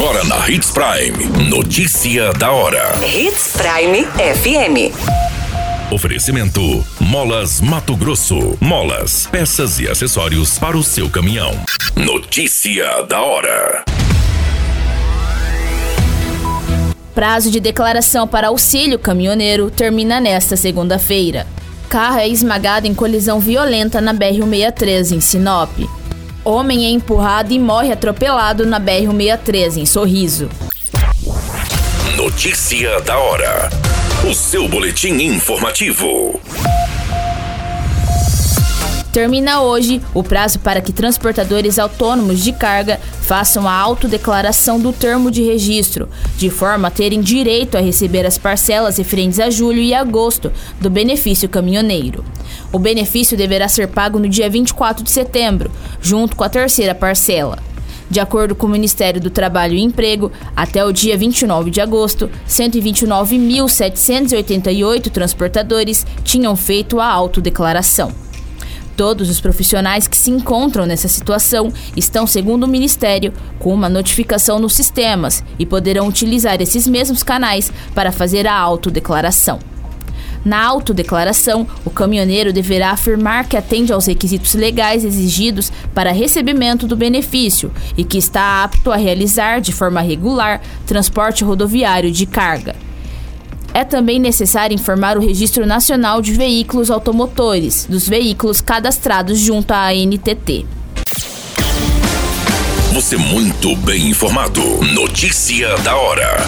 Agora na Hits Prime. Notícia da hora. Hits Prime FM. Oferecimento: Molas Mato Grosso. Molas, peças e acessórios para o seu caminhão. Notícia da hora. Prazo de declaração para auxílio caminhoneiro termina nesta segunda-feira. Carro é esmagado em colisão violenta na BR-163 em Sinop. Homem é empurrado e morre atropelado na BR-163 em Sorriso. Notícia da hora. O seu boletim informativo. Termina hoje o prazo para que transportadores autônomos de carga façam a autodeclaração do termo de registro, de forma a terem direito a receber as parcelas referentes a julho e agosto do benefício caminhoneiro. O benefício deverá ser pago no dia 24 de setembro, junto com a terceira parcela. De acordo com o Ministério do Trabalho e Emprego, até o dia 29 de agosto, 129.788 transportadores tinham feito a autodeclaração. Todos os profissionais que se encontram nessa situação estão, segundo o Ministério, com uma notificação nos sistemas e poderão utilizar esses mesmos canais para fazer a autodeclaração. Na autodeclaração, o caminhoneiro deverá afirmar que atende aos requisitos legais exigidos para recebimento do benefício e que está apto a realizar de forma regular transporte rodoviário de carga. É também necessário informar o Registro Nacional de Veículos Automotores dos veículos cadastrados junto à ANTT. Você muito bem informado. Notícia da hora.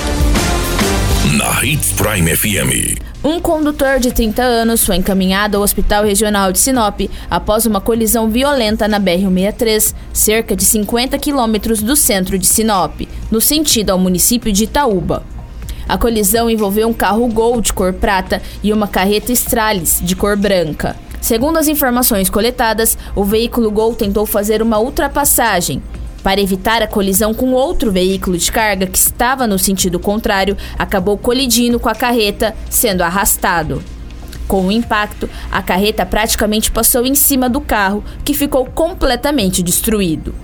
Na Hits Prime FM. Um condutor de 30 anos foi encaminhado ao Hospital Regional de Sinop após uma colisão violenta na BR-163, cerca de 50 quilômetros do centro de Sinop, no sentido ao município de Itaúba. A colisão envolveu um carro Gol de cor prata e uma carreta Stralis de cor branca. Segundo as informações coletadas, o veículo Gol tentou fazer uma ultrapassagem. Para evitar a colisão com outro veículo de carga que estava no sentido contrário, acabou colidindo com a carreta, sendo arrastado. Com o impacto, a carreta praticamente passou em cima do carro, que ficou completamente destruído.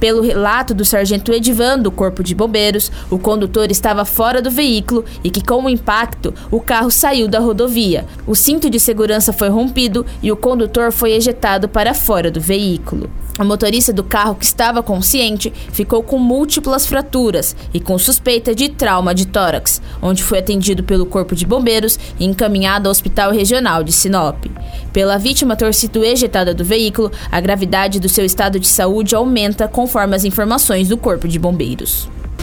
Pelo relato do sargento Edivan do Corpo de Bombeiros, o condutor estava fora do veículo e que, com o impacto, o carro saiu da rodovia. O cinto de segurança foi rompido e o condutor foi ejetado para fora do veículo. O motorista do carro, que estava consciente, ficou com múltiplas fraturas e com suspeita de trauma de tórax, onde foi atendido pelo Corpo de Bombeiros e encaminhado ao Hospital Regional de Sinop. Pela vítima ter sido ejetada do veículo, a gravidade do seu estado de saúde aumenta conforme as informações do Corpo de Bombeiros.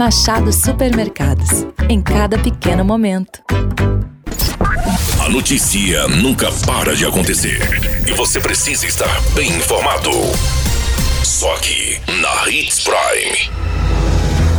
Machado Supermercados. Em cada pequeno momento. A notícia nunca para de acontecer e você precisa estar bem informado. Só aqui na Hits Prime.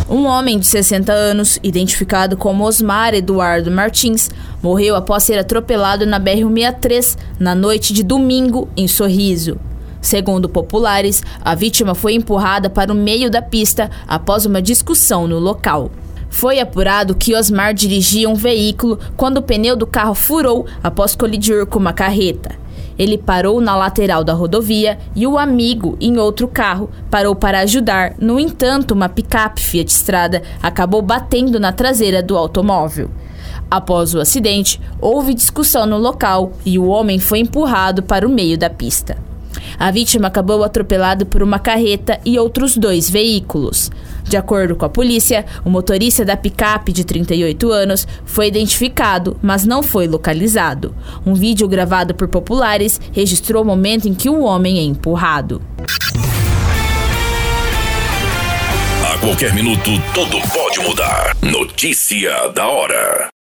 Um homem de 60 anos, identificado como Osmar Eduardo Martins, morreu após ser atropelado na BR-163 na noite de domingo em Sorriso. Segundo populares, a vítima foi empurrada para o meio da pista após uma discussão no local. Foi apurado que Osmar dirigia um veículo quando o pneu do carro furou após colidir com uma carreta. Ele parou na lateral da rodovia e o amigo, em outro carro, parou para ajudar. No entanto, uma picape Fiat Strada acabou batendo na traseira do automóvel. Após o acidente, houve discussão no local e o homem foi empurrado para o meio da pista. A vítima acabou atropelado por uma carreta e outros dois veículos. De acordo com a polícia, o motorista da picape de 38 anos foi identificado, mas não foi localizado. Um vídeo gravado por populares registrou o momento em que o homem é empurrado. qualquer minuto, tudo pode mudar. Notícia da hora.